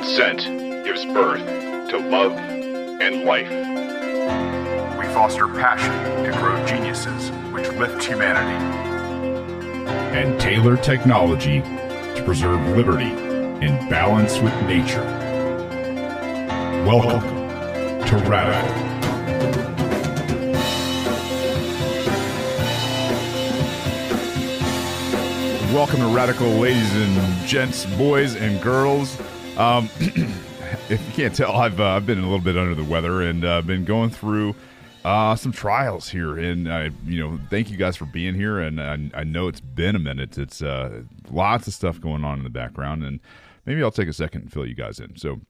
Consent gives birth to love and life. We foster passion to grow geniuses which lift humanity. And tailor technology to preserve liberty in balance with nature. Welcome to Radical. Welcome to Radical, ladies and gents, boys and girls. Um, if you can't tell, I've uh, I've been a little bit under the weather and uh, been going through uh, some trials here. And I, you know, thank you guys for being here. And I, I know it's been a minute. It's uh, lots of stuff going on in the background, and maybe I'll take a second and fill you guys in. So,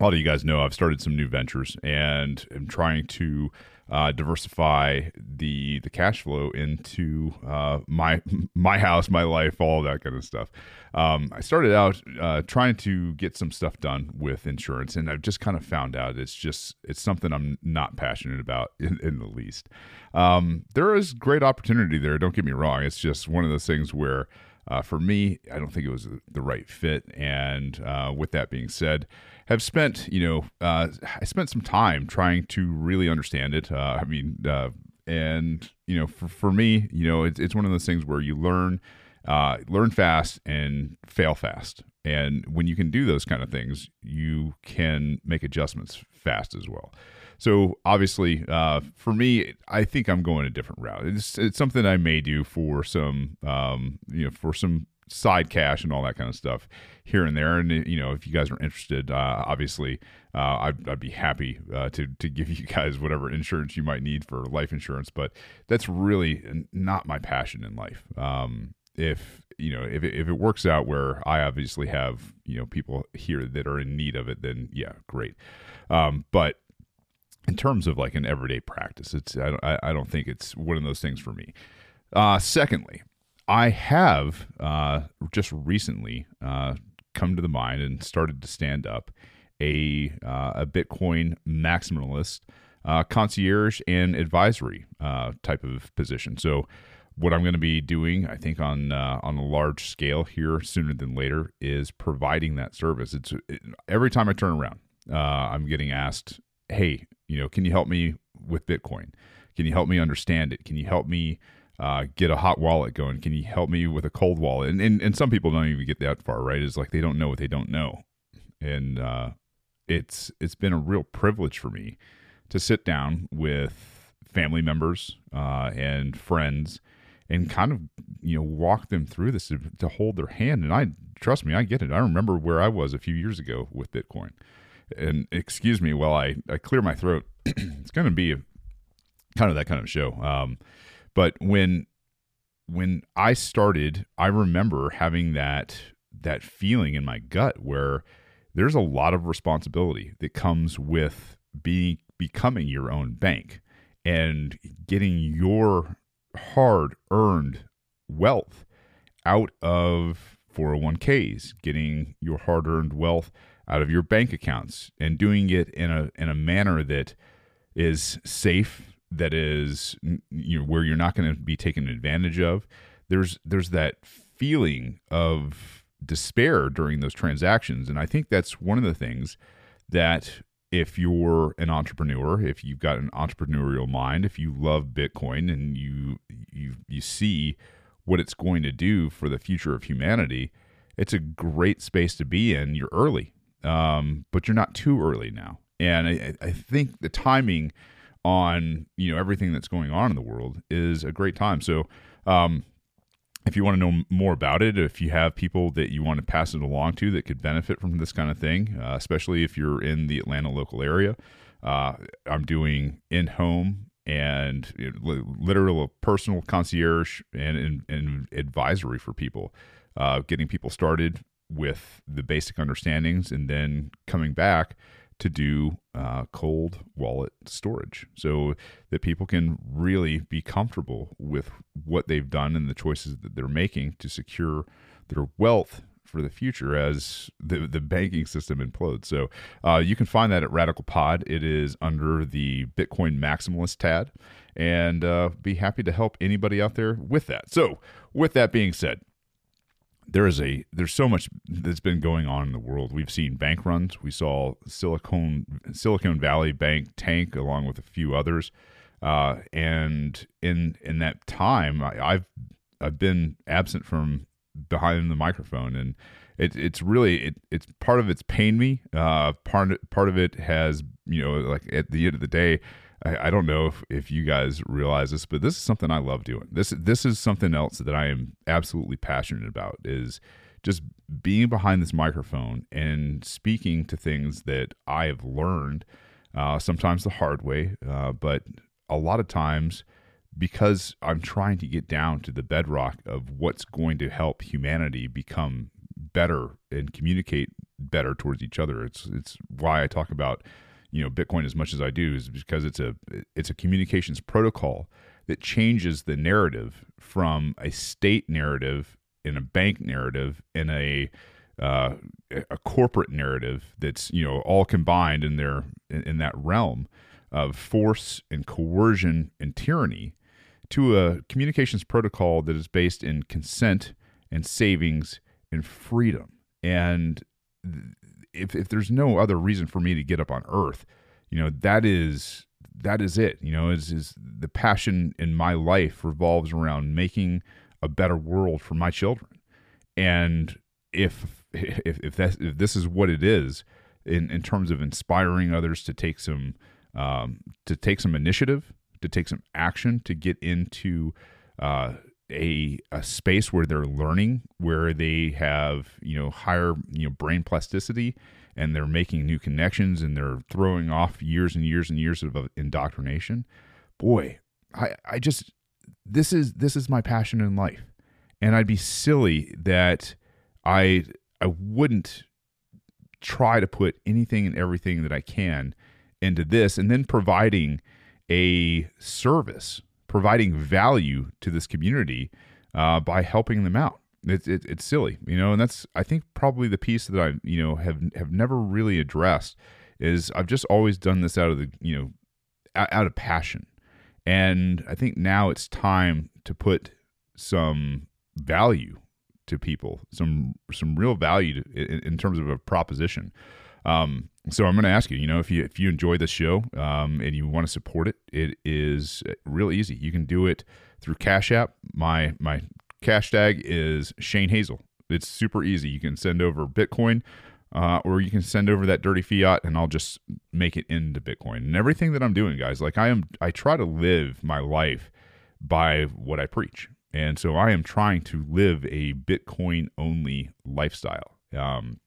a lot of you guys know I've started some new ventures and am trying to uh, diversify the the cash flow into uh, my my house, my life, all that kind of stuff. Um, I started out uh, trying to get some stuff done with insurance, and I've just kind of found out it's just it's something I'm not passionate about in, in the least. Um, there is great opportunity there. Don't get me wrong. It's just one of those things where. Uh, for me, I don't think it was the right fit. And uh, with that being said, have spent, you know, uh, I spent some time trying to really understand it. Uh, I mean, uh, and you know, for, for me, you know, it's, it's one of those things where you learn, uh, learn fast and fail fast. And when you can do those kind of things, you can make adjustments fast as well. So obviously, uh, for me, I think I'm going a different route. It's, it's something I may do for some, um, you know, for some side cash and all that kind of stuff here and there. And you know, if you guys are interested, uh, obviously, uh, I'd, I'd, be happy uh, to to give you guys whatever insurance you might need for life insurance. But that's really not my passion in life. Um, if you know, if it, if it works out where I obviously have you know people here that are in need of it, then yeah, great. Um, but in terms of like an everyday practice, it's I don't, I don't think it's one of those things for me. Uh, secondly, I have uh, just recently uh, come to the mind and started to stand up a uh, a Bitcoin maximalist uh, concierge and advisory uh, type of position. So, what I'm going to be doing, I think on uh, on a large scale here sooner than later, is providing that service. It's it, every time I turn around, I'm getting asked, "Hey, you know, can you help me with Bitcoin? Can you help me understand it? Can you help me?" Uh, get a hot wallet going. Can you help me with a cold wallet? And, and and some people don't even get that far, right? It's like they don't know what they don't know, and uh, it's it's been a real privilege for me to sit down with family members uh, and friends and kind of you know walk them through this to, to hold their hand. And I trust me, I get it. I remember where I was a few years ago with Bitcoin. And excuse me while I, I clear my throat. it's going to be kind of that kind of show. Um, but when when I started, I remember having that that feeling in my gut where there's a lot of responsibility that comes with being becoming your own bank and getting your hard earned wealth out of 401ks, getting your hard earned wealth out of your bank accounts and doing it in a in a manner that is safe that is you know where you're not going to be taken advantage of there's there's that feeling of despair during those transactions. And i think that's one of the things that if you're an entrepreneur if you've got an entrepreneurial mind if you love bitcoin and you you you see what it's going to do for the future of humanity it's a great space to be in. You're early um, but you're not too early now. And I, I think the timing on you know everything that's going on in the world is a great time. So, um, if you want to know more about it, if you have people that you want to pass it along to that could benefit from this kind of thing, uh, especially if you're in the Atlanta local area, uh, I'm doing in home and you know, literal personal concierge and, and, and advisory for people, uh, getting people started with the basic understandings and then coming back to do uh, cold wallet storage so that people can really be comfortable with what they've done and the choices that they're making to secure their wealth for the future as the, the banking system implodes. So uh, you can find that at Radical Pod. It is under the Bitcoin Maximalist tab, and uh, be happy to help anybody out there with that. So, with that being said, there is a there's so much that's been going on in the world. We've seen bank runs. We saw Silicon Silicon Valley Bank tank along with a few others. Uh, and in in that time, I, I've I've been absent from behind the microphone, and it, it's really it, it's part of it's pained me. Uh, part part of it has you know like at the end of the day, I, I don't know if, if you guys realize this, but this is something I love doing. This this is something else that I am absolutely passionate about. Is just being behind this microphone and speaking to things that I have learned, uh, sometimes the hard way, uh, but a lot of times because I'm trying to get down to the bedrock of what's going to help humanity become better and communicate better towards each other. It's it's why I talk about you know Bitcoin as much as I do is because it's a it's a communications protocol that changes the narrative from a state narrative in a bank narrative in a uh, a corporate narrative that's you know all combined in their in, in that realm of force and coercion and tyranny to a communications protocol that is based in consent and savings and freedom. And if, if there's no other reason for me to get up on earth, you know, that is that is it. You know, is is the passion in my life revolves around making a better world for my children. And if if if that if this is what it is in in terms of inspiring others to take some um, to take some initiative, to take some action, to get into uh, a a space where they're learning, where they have you know higher you know brain plasticity, and they're making new connections, and they're throwing off years and years and years of indoctrination. Boy, I I just this is this is my passion in life, and I'd be silly that I I wouldn't try to put anything and everything that I can into this and then providing a service, providing value to this community uh, by helping them out. It's it, it's silly, you know, and that's I think probably the piece that I you know have have never really addressed is I've just always done this out of the you know out of passion, and I think now it's time to put some value to people, some some real value to, in, in terms of a proposition. Um, so I'm going to ask you, you know, if you if you enjoy this show um, and you want to support it, it is real easy. You can do it through Cash App. My my cash tag is Shane Hazel. It's super easy. You can send over Bitcoin, uh, or you can send over that dirty fiat, and I'll just make it into Bitcoin. And everything that I'm doing, guys, like I am, I try to live my life by what I preach, and so I am trying to live a Bitcoin only lifestyle. Um,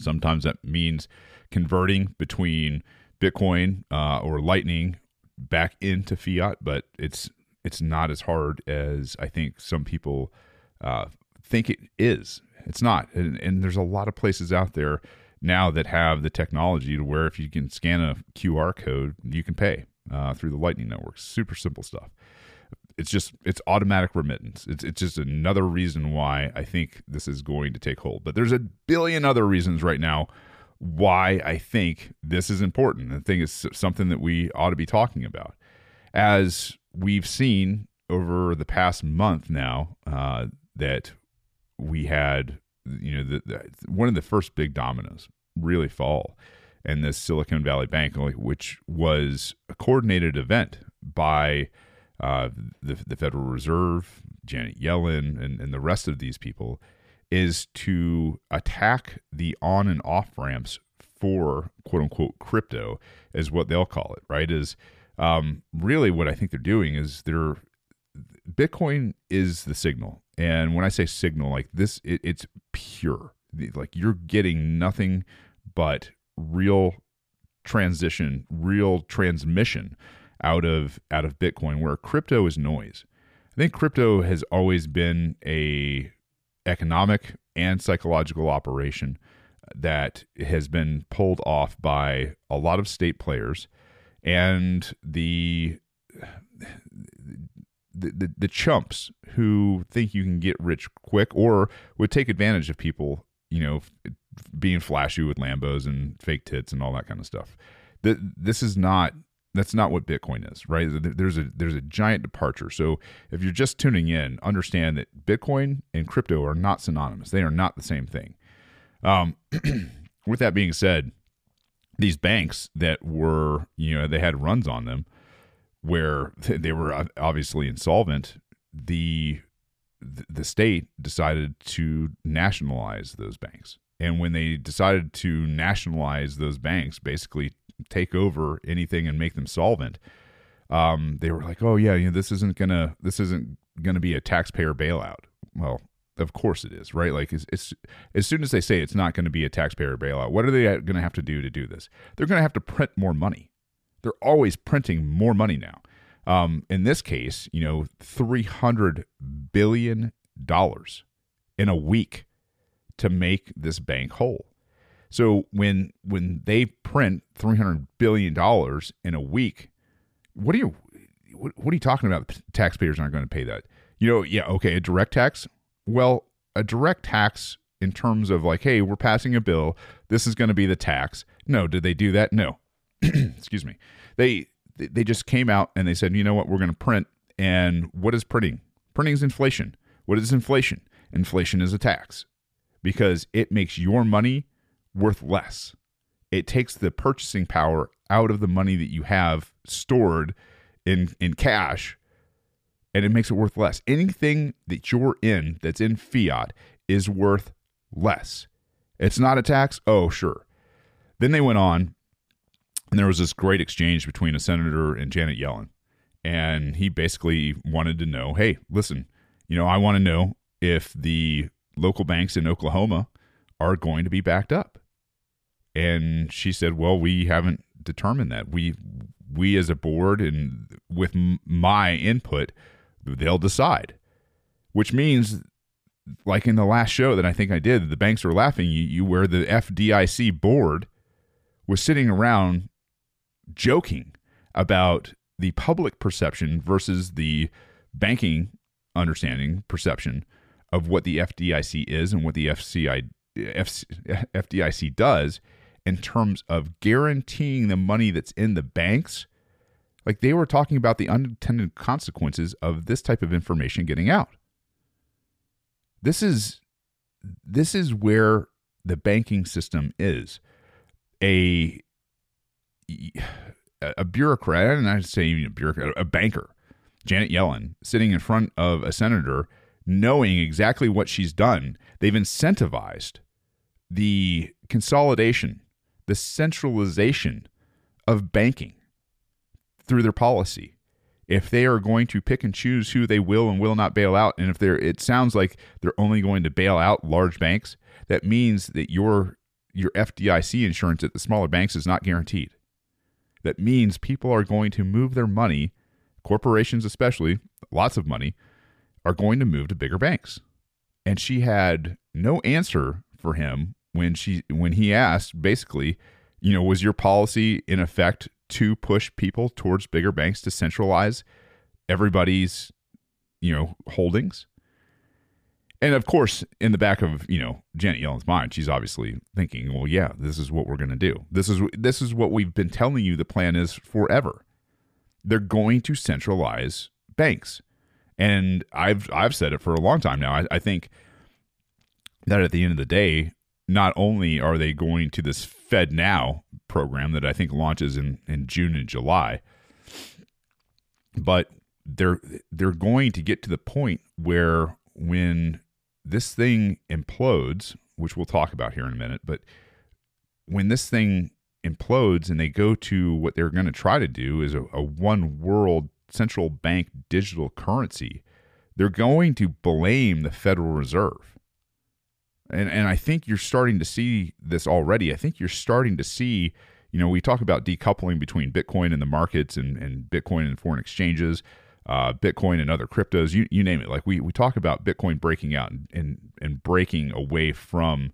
Sometimes that means converting between Bitcoin uh, or Lightning back into fiat, but it's it's not as hard as I think some people uh, think it is. It's not, and, and, there's a lot of places out there now that have the technology to where if you can scan a QR code, you can pay uh, through the Lightning Network. Super simple stuff it's just it's automatic remittance. It's it's just another reason why I think this is going to take hold. But there's a billion other reasons right now why I think this is important. I think it's something that we ought to be talking about. As we've seen over the past month now, uh, that we had, you know, the, the, one of the first big dominoes really fall, and this Silicon Valley Bank, which was a coordinated event by uh, the, the Federal Reserve, Janet Yellen, and, and the rest of these people is to attack the on and off ramps for quote unquote crypto, is what they'll call it, right? Is um, really what I think they're doing is they're Bitcoin is the signal. And when I say signal, like this, it, it's pure. Like you're getting nothing but real transition, real transmission out of out of Bitcoin, where crypto is noise. I think crypto has always been a economic and psychological operation that has been pulled off by a lot of state players and the the, the, the chumps who think you can get rich quick or would take advantage of people, you know, being flashy with Lambos and fake tits and all that kind of stuff. The, this is not that's not what Bitcoin is, right? There's a there's a giant departure. So if you're just tuning in, understand that Bitcoin and crypto are not synonymous. They are not the same thing. Um, with that being said, these banks that were, you know, they had runs on them where they were obviously insolvent. The the state decided to nationalize those banks. And when they decided to nationalize those banks, basically take over anything and make them solvent, um, they were like, "Oh yeah, you know, this isn't gonna this isn't gonna be a taxpayer bailout." Well, of course it is, right? Like, it's, it's as soon as they say it's not going to be a taxpayer bailout, what are they going to have to do to do this? They're going to have to print more money. They're always printing more money now. Um, in this case, you know, three hundred billion dollars in a week to make this bank whole. So when when they print three hundred billion dollars in a week, what are you what, what are you talking about? Taxpayers aren't going to pay that. You know, yeah, okay, a direct tax. Well, a direct tax in terms of like, hey, we're passing a bill. This is going to be the tax. No, did they do that? No. Excuse me. They they just came out and they said, you know what, we're going to print. And what is printing? Printing is inflation. What is inflation? Inflation is a tax because it makes your money worth less. It takes the purchasing power out of the money that you have stored in in cash and it makes it worth less. Anything that you're in that's in fiat is worth less. It's not a tax? Oh, sure. Then they went on and there was this great exchange between a senator and Janet Yellen. And he basically wanted to know, "Hey, listen, you know, I want to know if the local banks in Oklahoma are going to be backed up. And she said, "Well, we haven't determined that. We we as a board and with my input, they'll decide." Which means like in the last show that I think I did, the banks were laughing you, you where the FDIC board was sitting around joking about the public perception versus the banking understanding perception of what the FDIC is and what the FCI, FDIC does in terms of guaranteeing the money that's in the banks. Like they were talking about the unintended consequences of this type of information getting out. This is this is where the banking system is. A a bureaucrat, and I say even a bureaucrat, a banker, Janet Yellen, sitting in front of a senator knowing exactly what she's done, they've incentivized the consolidation, the centralization of banking through their policy. If they are going to pick and choose who they will and will not bail out, and if they're, it sounds like they're only going to bail out large banks, that means that your your FDIC insurance at the smaller banks is not guaranteed. That means people are going to move their money, corporations especially, lots of money, are going to move to bigger banks. And she had no answer for him when she when he asked basically, you know, was your policy in effect to push people towards bigger banks to centralize everybody's, you know, holdings? And of course, in the back of you know Janet Yellen's mind, she's obviously thinking, "Well, yeah, this is what we're going to do. This is this is what we've been telling you. The plan is forever. They're going to centralize banks. And I've I've said it for a long time now. I, I think that at the end of the day, not only are they going to this FedNow program that I think launches in, in June and July, but they're they're going to get to the point where when this thing implodes, which we'll talk about here in a minute, but when this thing implodes and they go to what they're going to try to do is a, a one world central bank digital currency, they're going to blame the Federal Reserve. And and I think you're starting to see this already. I think you're starting to see, you know, we talk about decoupling between Bitcoin and the markets and, and Bitcoin and foreign exchanges, uh, Bitcoin and other cryptos, you, you name it. Like we, we talk about Bitcoin breaking out and, and, and breaking away from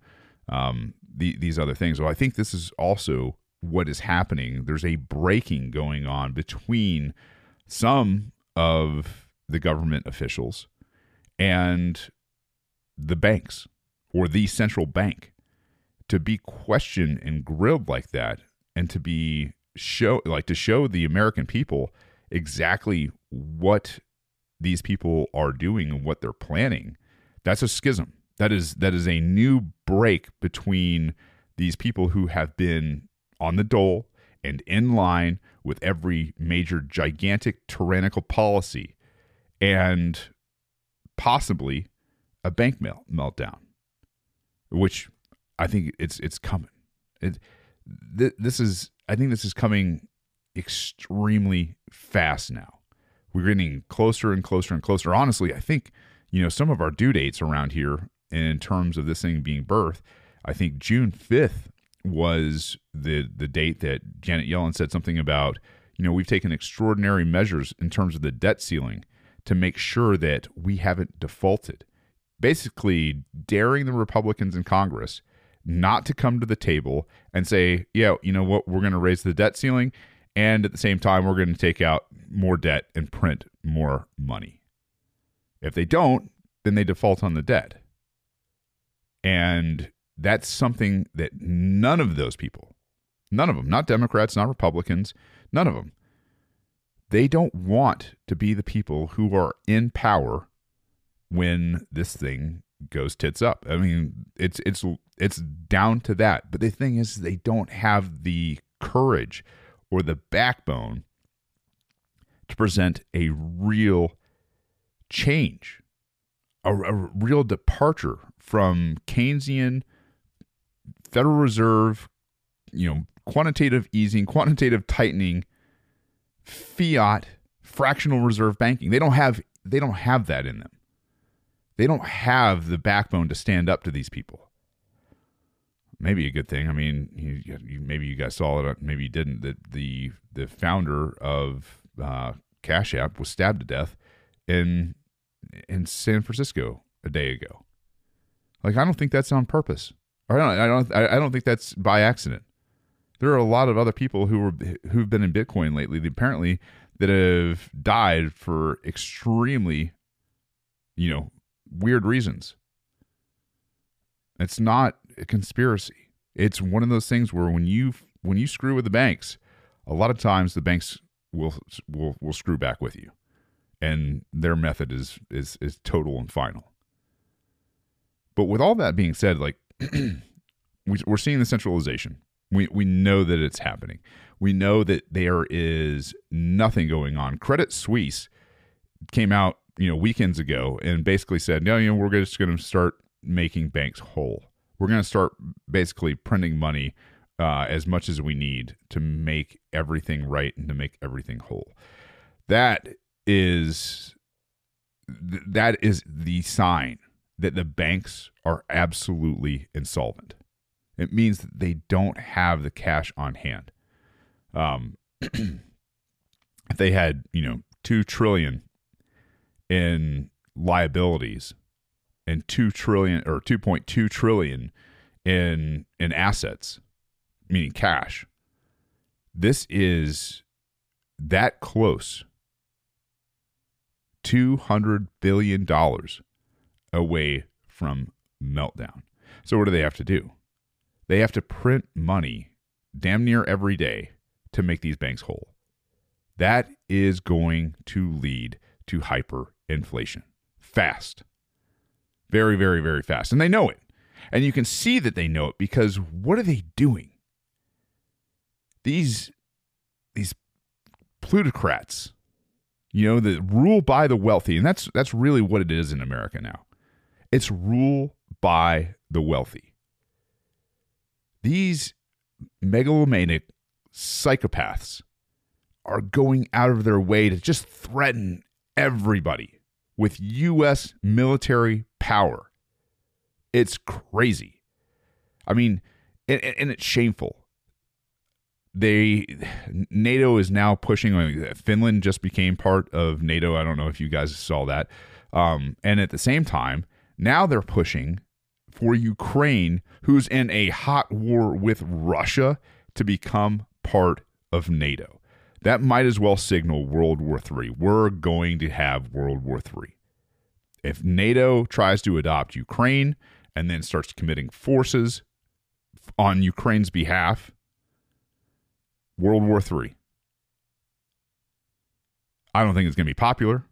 um, the, these other things. Well, I think this is also what is happening. There's a breaking going on between some of the government officials and the banks or the central bank to be questioned and grilled like that and to be show like to show the American people exactly what these people are doing and what they're planning. That's a schism. That is that is a new break between these people who have been on the dole and in line with every major gigantic tyrannical policy and possibly a bank melt- meltdown which I think it's it's coming. It, th- this is I think this is coming extremely fast now. We're getting closer and closer and closer. Honestly, I think you know some of our due dates around here in terms of this thing being birth. I think June fifth was the the date that Janet Yellen said something about. You know, we've taken extraordinary measures in terms of the debt ceiling to make sure that we haven't defaulted basically daring the Republicans in Congress not to come to the table and say, yeah, you know what, we're going to raise the debt ceiling. And at the same time, we're going to take out more debt and print more money. If they don't, then they default on the debt. And that's something that none of those people, none of them, not Democrats, not Republicans, none of them, they don't want to be the people who are in power when this thing goes tits up. I mean, it's it's it's down to that. But the thing is they don't have the courage or the backbone to present a real change, a, a real departure from Keynesian Federal Reserve, you know, quantitative easing, quantitative tightening, fiat, fractional reserve banking. They don't have they don't have that in them they don't have the backbone to stand up to these people. Maybe a good thing. I mean, you, you, maybe you guys saw it. Maybe you didn't. That the the founder of uh, Cash App was stabbed to death in in San Francisco a day ago. Like, I don't think that's on purpose. I don't. I don't. I don't think that's by accident. There are a lot of other people who were who've been in Bitcoin lately. Apparently, that have died for extremely, you know, weird reasons. It's not a conspiracy. It's one of those things where when you when you screw with the banks, a lot of times the banks will will will screw back with you, and their method is is is total and final. But with all that being said, like we're seeing the centralization. We we know that it's happening. We know that there is nothing going on. Credit Suisse came out you know weekends ago and basically said, no, you know, we're just going to start making banks whole. We're going to start basically printing money uh, as much as we need to make everything right and to make everything whole. That is that is the sign that the banks are absolutely insolvent. It means that they don't have the cash on hand. Um, if they had, you know, two trillion in liabilities and 2 trillion or 2.2 trillion in in assets meaning cash. This is that close. 200 billion dollars away from meltdown. So what do they have to do? They have to print money damn near every day to make these banks whole. That is going to lead to hyperinflation fast. Very, very, very fast. And they know it. And you can see that they know it because what are they doing? These these plutocrats, you know, that rule by the wealthy, and that's that's really what it is in America now. It's rule by the wealthy. These megalomaniac psychopaths are going out of their way to just threaten everybody with U.S. military power. It's crazy. I mean, and, and it's shameful. They NATO is now pushing. Finland just became part of NATO. I don't know if you guys saw that. Um, and at the same time, now they're pushing for Ukraine, who's in a hot war with Russia, to become part of NATO that might as well signal World War III. We're going to have World War III. If NATO tries to adopt Ukraine and then starts committing forces on Ukraine's behalf, World War III. I don't think it's going to be popular.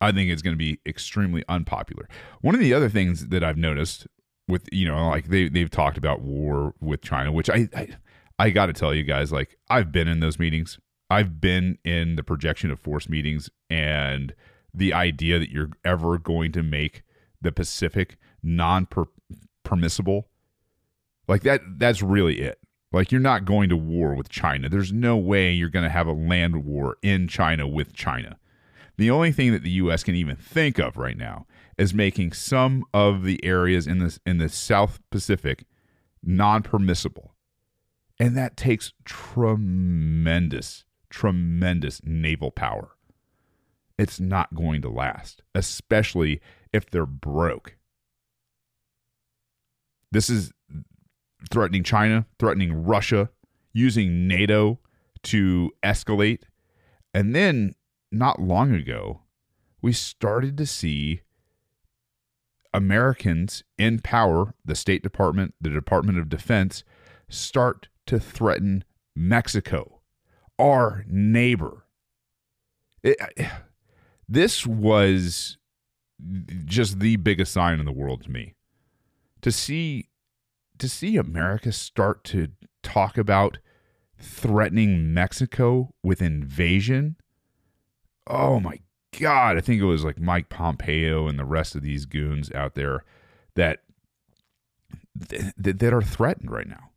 I think it's going to be extremely unpopular. One of the other things that I've noticed with you know like they they've talked about war with China, which I I, I got to tell you guys like I've been in those meetings. I've been in the projection of force meetings and the idea that you're ever going to make the Pacific non permissible like that that's really it. Like you're not going to war with China. There's no way you're going to have a land war in China with China. The only thing that the US can even think of right now is making some of the areas in this in the South Pacific non-permissible. And that takes tremendous tremendous naval power. It's not going to last, especially if they're broke. This is threatening China, threatening Russia, using NATO to escalate. And then not long ago, we started to see Americans in power, the State Department, the Department of Defense, start to threaten Mexico, our neighbor. It, this was just the biggest sign in the world to me. To see to see America start to talk about threatening Mexico with invasion. Oh my God. I think it was like Mike Pompeo and the rest of these goons out there that that, that are threatened right now.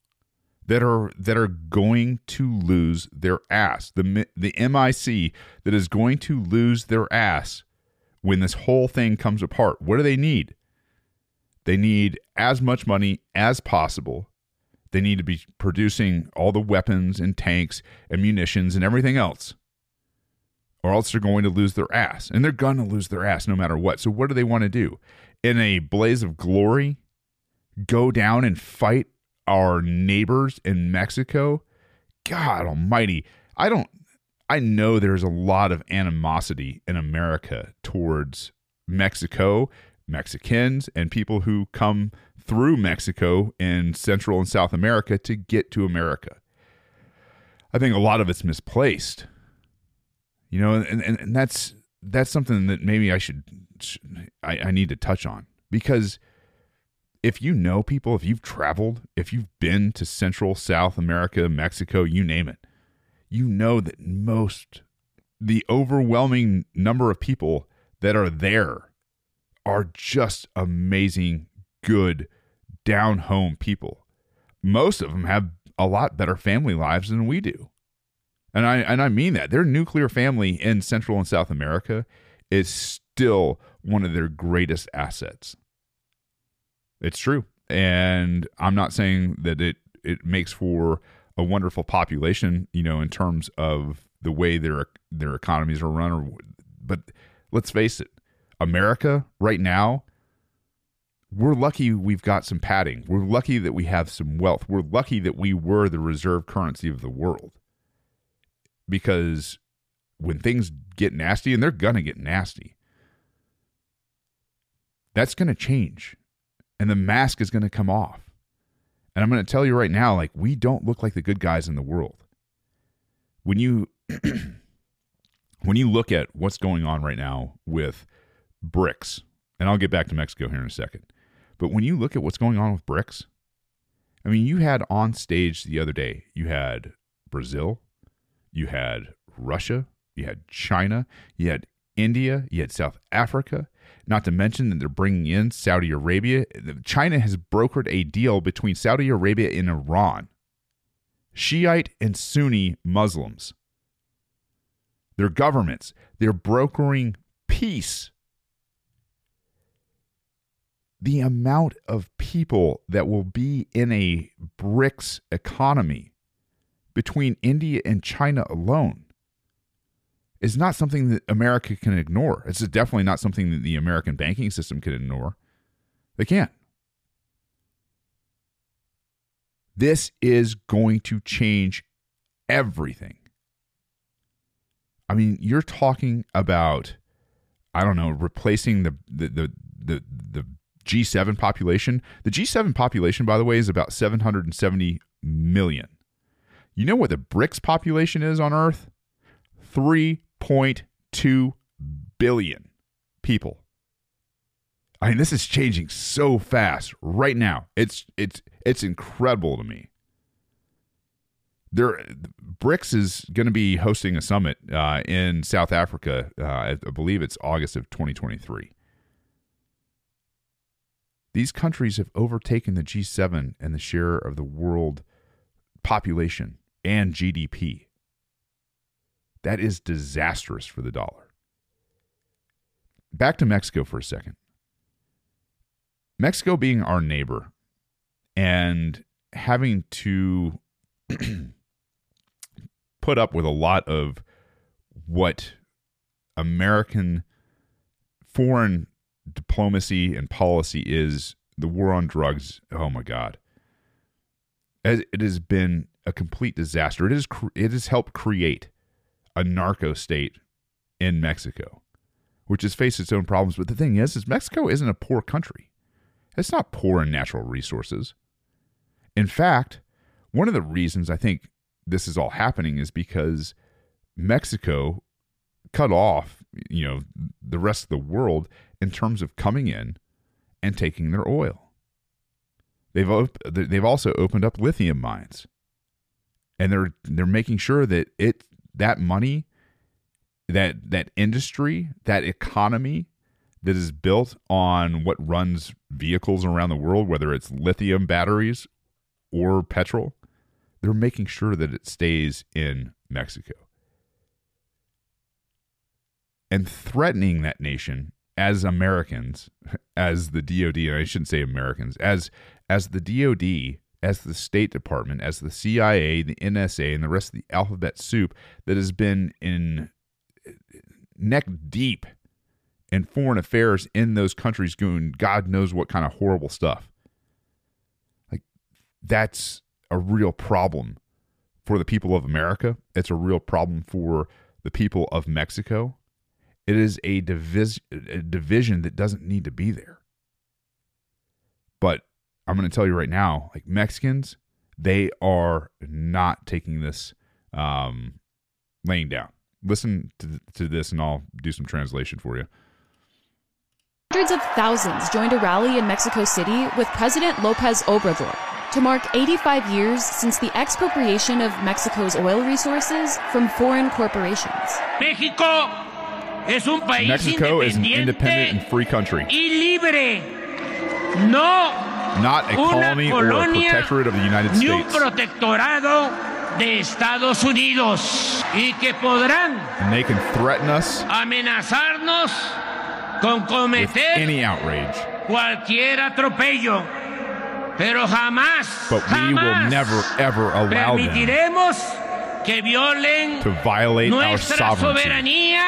That are that are going to lose their ass. The the MIC that is going to lose their ass when this whole thing comes apart. What do they need? They need as much money as possible. They need to be producing all the weapons and tanks and munitions and everything else, or else they're going to lose their ass. And they're going to lose their ass no matter what. So, what do they want to do? In a blaze of glory, go down and fight our neighbors in Mexico? God almighty. I don't, I know there's a lot of animosity in America towards Mexico Mexicans and people who come through Mexico in Central and South America to get to America. I think a lot of it's misplaced. You know, and, and, and that's that's something that maybe I should I, I need to touch on because if you know people, if you've traveled, if you've been to Central, South America, Mexico, you name it, you know that most, the overwhelming number of people that are there are just amazing, good, down home people. Most of them have a lot better family lives than we do. And I and I mean that. Their nuclear family in Central and South America is still one of their greatest assets. It's true. And I'm not saying that it it makes for a wonderful population, you know, in terms of the way their their economies are run or but let's face it, America right now, we're lucky we've got some padding. We're lucky that we have some wealth. We're lucky that we were the reserve currency of the world. Because when things get nasty, and they're going to get nasty, that's going to change. And the mask is going to come off. And I'm going to tell you right now like, we don't look like the good guys in the world. When you. when you look at what's going on right now with BRICS, and I'll get back to Mexico here in a second. But when you look at what's going on with BRICS, I mean, you had on stage the other day, you had Brazil, you had Russia, you had China, you had India, you had South Africa, not to mention that they're bringing in Saudi Arabia. China has brokered a deal between Saudi Arabia and Iran, Shiite and Sunni Muslims. Their governments, they're brokering peace the amount of people that will be in a BRICS economy between India and China alone is not something that America can ignore. It's definitely not something that the American banking system can ignore. They can't. This is going to change everything. I mean, you're talking about, I don't know, replacing the the the the, the G7 population. The G7 population, by the way, is about 770 million. You know what the BRICS population is on Earth? 3.2 billion people. I mean, this is changing so fast right now. It's it's it's incredible to me. There, BRICS is going to be hosting a summit uh, in South Africa. Uh, I believe it's August of 2023. These countries have overtaken the G7 and the share of the world population and GDP. That is disastrous for the dollar. Back to Mexico for a second. Mexico being our neighbor and having to put up with a lot of what American foreign diplomacy and policy is the war on drugs. Oh my God. It has been a complete disaster. It has, it has helped create a narco state in Mexico, which has faced its own problems. But the thing is, is Mexico isn't a poor country. It's not poor in natural resources. In fact, one of the reasons I think this is all happening is because Mexico cut off, you know, the rest of the world in terms of coming in and taking their oil. They've op- they've also opened up lithium mines, and they're they're making sure that it that money, that that industry, that economy that is built on what runs vehicles around the world, whether it's lithium batteries or petrol, they're making sure that it stays in Mexico. And threatening that nation as Americans, as the DoD, and I shouldn't say Americans, as as the DoD, as the State Department, as the CIA, the NSA, and the rest of the alphabet soup that has been in neck deep in foreign affairs in those countries doing God knows what kind of horrible stuff. Like that's a real problem for the people of America. It's a real problem for the people of Mexico. It is a, divis- a division that doesn't need to be there. But I'm going to tell you right now, like Mexicans, they are not taking this um, laying down. Listen to, to this, and I'll do some translation for you. Hundreds of thousands joined a rally in Mexico City with President Lopez Obrador to mark 85 years since the expropriation of Mexico's oil resources from foreign corporations. Mexico es un país Mexico is an independent and free country. y libre. No Not a colony or a protectorate of the United ni un States. protectorado de Estados Unidos y que podrán And they can threaten us amenazarnos con cometer any outrage. cualquier atropello. Pero jamás, But we will jamás never, ever allow them permitiremos que violen to violate our nuestra sovereignty. soberanía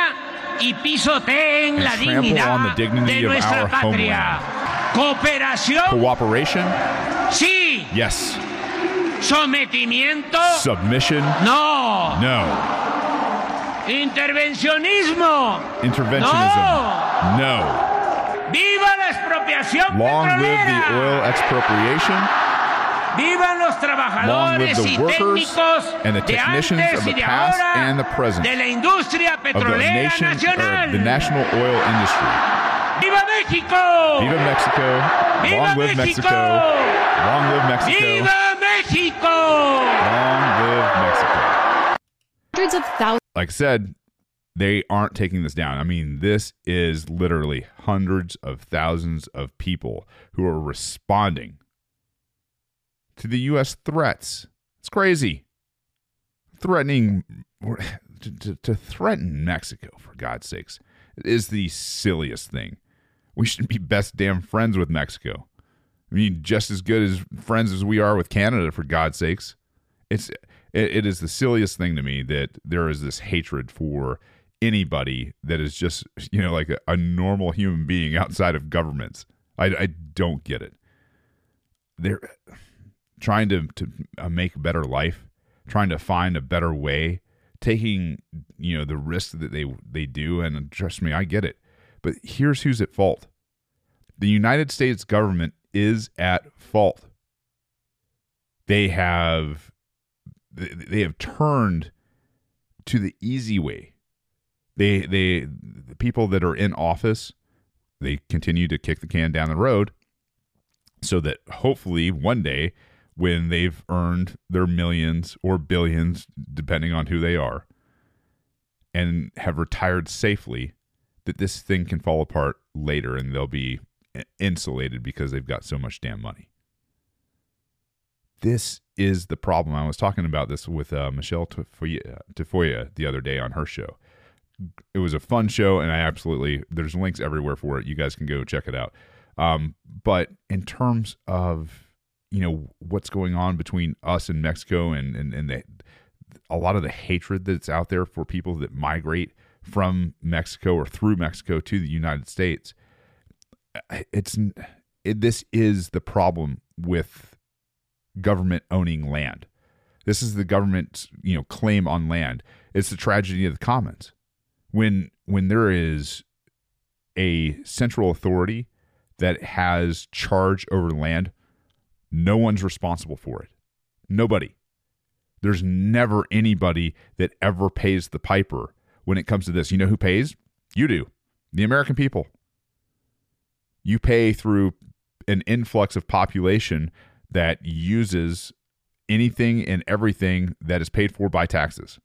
y pisoteen la trample on the dignidad dignity de of nuestra our patria. Cooperación, Cooperation? sí. Yes. Sometimiento, Submission? no. No. Intervencionismo, Interventionism? No. viva la expropiación Long live the oil expropriation. Vivan los Long trabajadores live the y workers técnicos and the de technicians antes of the y de past ahora and the present de la industria of the petrolera nation, nacional. the national oil industry. ¡Viva México! Viva Mexico. ¡Viva Long live México! Mexico. Long live Mexico. ¡Viva México! Long live Mexico. Hundreds of thousands Like I said, they aren't taking this down. I mean, this is literally hundreds of thousands of people who are responding to the U.S. threats. It's crazy. Threatening to, to, to threaten Mexico, for God's sakes, is the silliest thing. We should be best damn friends with Mexico. I mean, just as good as friends as we are with Canada, for God's sakes. It's it, it is the silliest thing to me that there is this hatred for anybody that is just you know like a, a normal human being outside of governments. I, I don't get it. They're trying to to uh, make a better life, trying to find a better way, taking you know the risk that they they do, and trust me, I get it. But here's who's at fault: the United States government is at fault. They have they, have turned to the easy way. They they the people that are in office, they continue to kick the can down the road so that hopefully one day when they've earned their millions or billions depending on who they are and have retired safely that this thing can fall apart later and they'll be insulated because they've got so much damn money. This is the problem. I was talking about this with uh, Michelle Tafoya, Tafoya the other day on her show. It was a fun show, and I absolutely there's links everywhere for it. You guys can go check it out. Um, but in terms of you know what's going on between us and Mexico, and and and the, a lot of the hatred that's out there for people that migrate from Mexico or through Mexico to the United States, it's it, this is the problem with government owning land. This is the government's you know claim on land. It's the tragedy of the commons. When when there is a central authority that has charge over land, no one's responsible for it. Nobody. There's never anybody that ever pays the piper when it comes to this. You know who pays? You do. The American people. You pay through an influx of population that uses anything and everything that is paid for by taxes.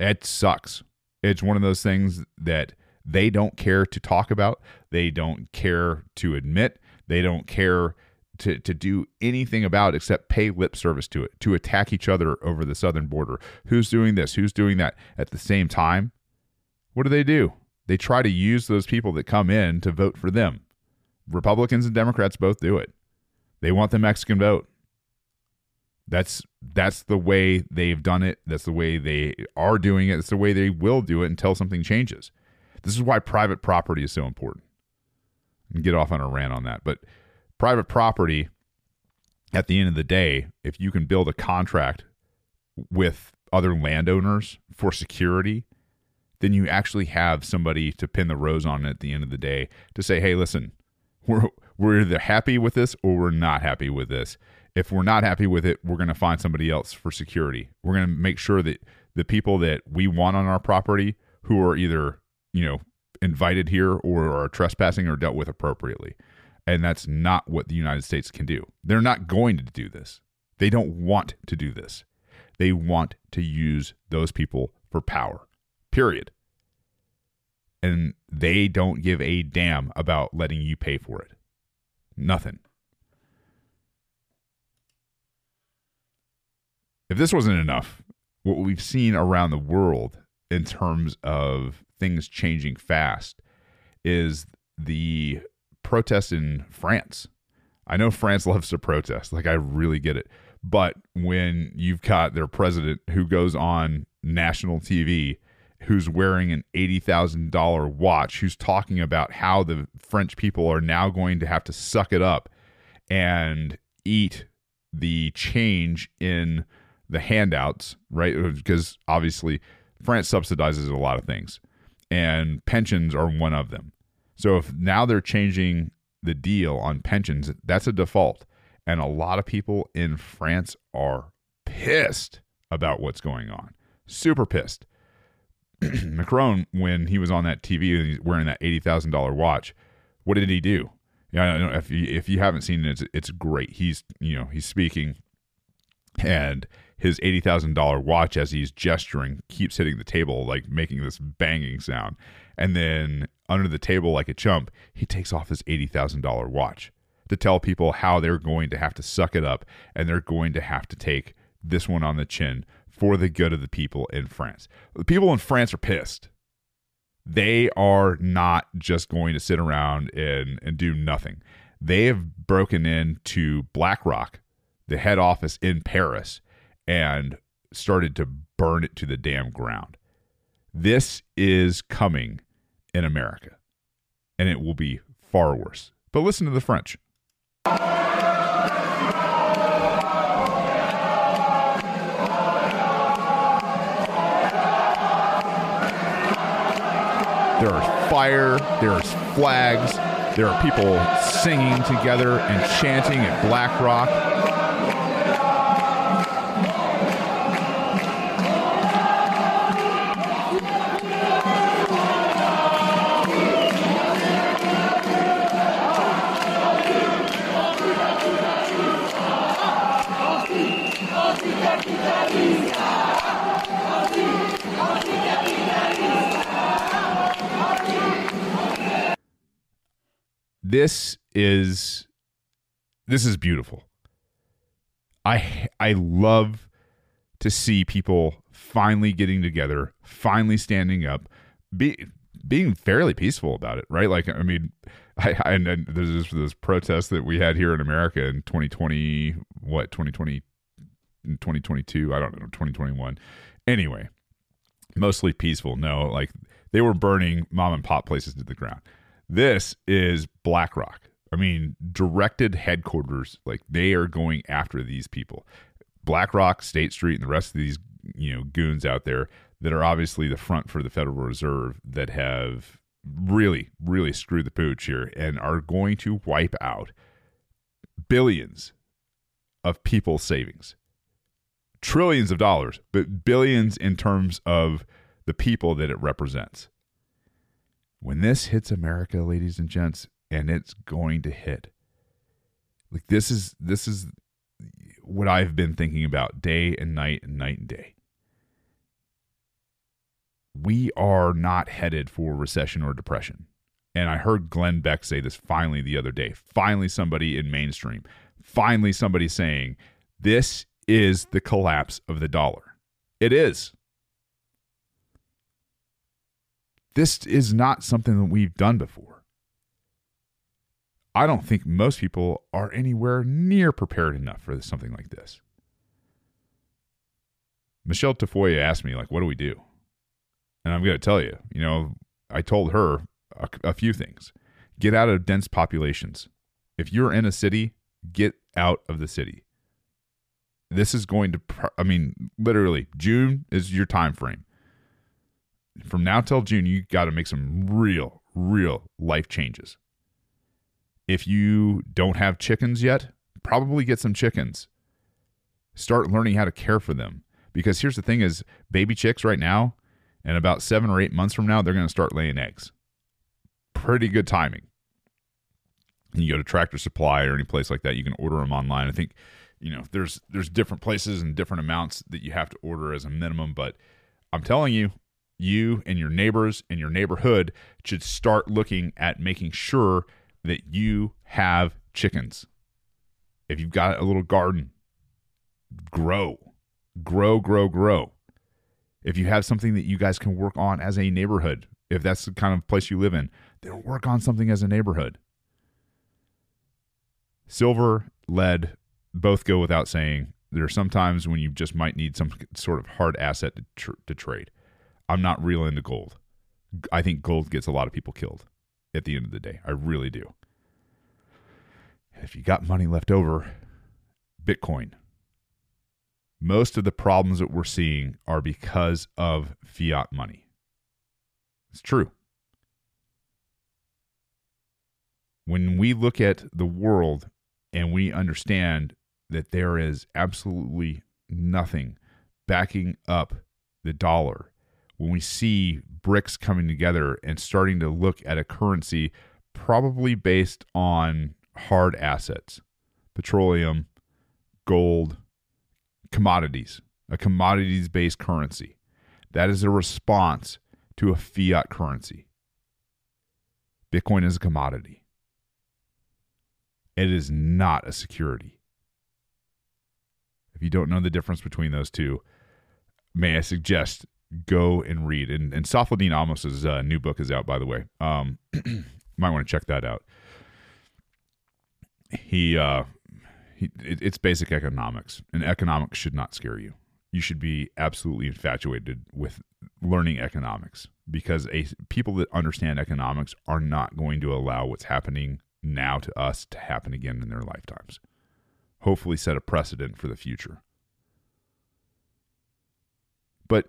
It sucks. It's one of those things that they don't care to talk about. They don't care to admit. They don't care to, to do anything about except pay lip service to it, to attack each other over the southern border. Who's doing this? Who's doing that? At the same time, what do they do? They try to use those people that come in to vote for them. Republicans and Democrats both do it. They want the Mexican vote. That's that's the way they've done it. That's the way they are doing it. It's the way they will do it until something changes. This is why private property is so important. And get off on a rant on that. But private property, at the end of the day, if you can build a contract with other landowners for security, then you actually have somebody to pin the rose on at the end of the day to say, hey, listen, we're we're either happy with this or we're not happy with this. If we're not happy with it, we're going to find somebody else for security. We're going to make sure that the people that we want on our property who are either, you know, invited here or are trespassing or dealt with appropriately. And that's not what the United States can do. They're not going to do this. They don't want to do this. They want to use those people for power, period. And they don't give a damn about letting you pay for it. Nothing. If this wasn't enough, what we've seen around the world in terms of things changing fast is the protests in France. I know France loves to protest. Like, I really get it. But when you've got their president who goes on national TV, who's wearing an $80,000 watch, who's talking about how the French people are now going to have to suck it up and eat the change in the handouts, right? Because obviously, France subsidizes a lot of things and pensions are one of them. So if now they're changing the deal on pensions, that's a default. And a lot of people in France are pissed about what's going on. Super pissed. Macron, when he was on that TV and he's wearing that eighty thousand dollar watch, what did he do? Yeah, if you, if you haven't seen it, it's, it's great. He's you know he's speaking, and his $80,000 watch as he's gesturing keeps hitting the table, like making this banging sound. And then under the table, like a chump, he takes off his $80,000 watch to tell people how they're going to have to suck it up and they're going to have to take this one on the chin for the good of the people in France. The people in France are pissed. They are not just going to sit around and, and do nothing. They have broken into BlackRock, the head office in Paris, and started to burn it to the damn ground. This is coming in America, and it will be far worse. But listen to the French. There are fire, there's flags, there are people singing together and chanting at BlackRock. This is this is beautiful. I I love to see people finally getting together, finally standing up, be being fairly peaceful about it, right? Like I mean, I, I and, there's this, this protest that we had here in America in 2020, what 2020, 2022, I don't know, 2021. Anyway, mostly peaceful. No, like they were burning mom and pop places to the ground. This is BlackRock. I mean, directed headquarters. Like they are going after these people. BlackRock, State Street, and the rest of these you know goons out there that are obviously the front for the Federal Reserve that have really, really screwed the pooch here and are going to wipe out billions of people's savings. Trillions of dollars, but billions in terms of the people that it represents. When this hits America, ladies and gents, and it's going to hit. Like this is this is what I've been thinking about day and night and night and day. We are not headed for recession or depression. And I heard Glenn Beck say this finally the other day. Finally, somebody in mainstream, finally, somebody saying, This is the collapse of the dollar. It is. This is not something that we've done before. I don't think most people are anywhere near prepared enough for something like this. Michelle Tafoya asked me, like, what do we do? And I'm going to tell you, you know, I told her a, a few things. Get out of dense populations. If you're in a city, get out of the city. This is going to, I mean, literally, June is your time frame. From now till June, you got to make some real, real life changes. If you don't have chickens yet, probably get some chickens. Start learning how to care for them. Because here's the thing is baby chicks right now, and about seven or eight months from now, they're going to start laying eggs. Pretty good timing. And you go to Tractor Supply or any place like that, you can order them online. I think, you know, there's there's different places and different amounts that you have to order as a minimum, but I'm telling you, you and your neighbors and your neighborhood should start looking at making sure that you have chickens. If you've got a little garden, grow, grow, grow, grow. If you have something that you guys can work on as a neighborhood, if that's the kind of place you live in, then work on something as a neighborhood. Silver, lead, both go without saying. There are some times when you just might need some sort of hard asset to, tr- to trade. I'm not real into gold. I think gold gets a lot of people killed at the end of the day. I really do. If you got money left over, Bitcoin. Most of the problems that we're seeing are because of fiat money. It's true. When we look at the world and we understand that there is absolutely nothing backing up the dollar, when we see BRICS coming together and starting to look at a currency probably based on hard assets, petroleum, gold, commodities, a commodities based currency. That is a response to a fiat currency. Bitcoin is a commodity. It is not a security. If you don't know the difference between those two, may I suggest go and read. And, and Saifedean Ammous's uh, new book is out, by the way. Um, might want to check that out. He, uh, he it, it's basic economics, and economics should not scare you. You should be absolutely infatuated with learning economics because a, people that understand economics are not going to allow what's happening now to us to happen again in their lifetimes. Hopefully, set a precedent for the future. But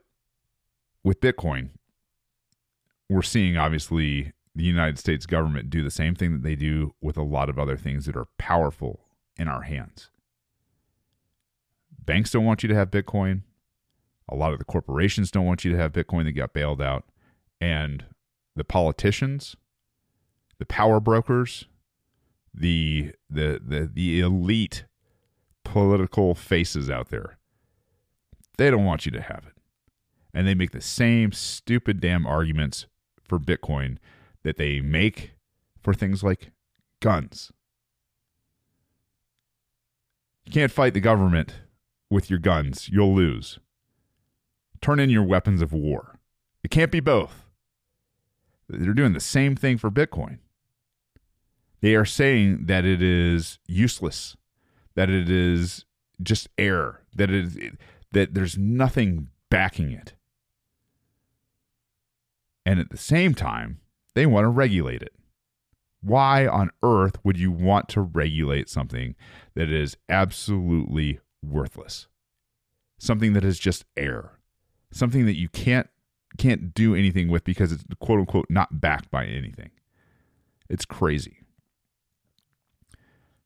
with Bitcoin, we're seeing obviously the United States government do the same thing that they do with a lot of other things that are powerful in our hands. Banks don't want you to have Bitcoin. A lot of the corporations don't want you to have Bitcoin that got bailed out. And the politicians, the power brokers, the the the, the elite political faces out there, they don't want you to have it and they make the same stupid damn arguments for Bitcoin that they make for things like guns. You can't fight the government with your guns. You'll lose. Turn in your weapons of war. It can't be both. They're doing the same thing for Bitcoin. They are saying that it is useless, that it is just air, that it that there's nothing backing it. And at the same time, they want to regulate it. Why on earth would you want to regulate something that is absolutely worthless? Something that is just air. Something that you can't can't do anything with because it's quote unquote not backed by anything. It's crazy.